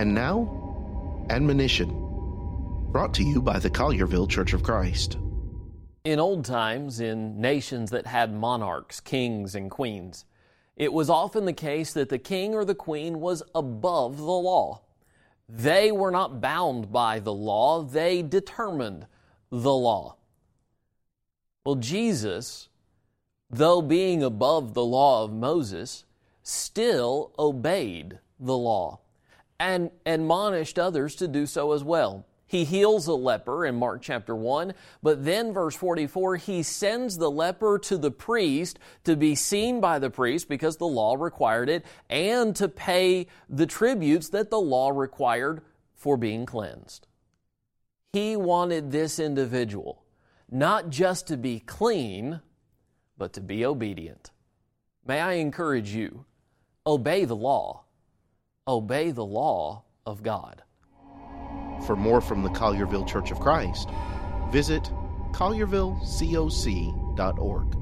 And now, admonition, brought to you by the Collierville Church of Christ. In old times, in nations that had monarchs, kings, and queens, it was often the case that the king or the queen was above the law. They were not bound by the law, they determined the law. Well, Jesus, though being above the law of Moses, still obeyed the law and admonished others to do so as well. He heals a leper in Mark chapter 1, but then verse 44, he sends the leper to the priest to be seen by the priest because the law required it and to pay the tributes that the law required for being cleansed. He wanted this individual not just to be clean, but to be obedient. May I encourage you, obey the law. Obey the law of God. For more from the Collierville Church of Christ, visit colliervillecoc.org.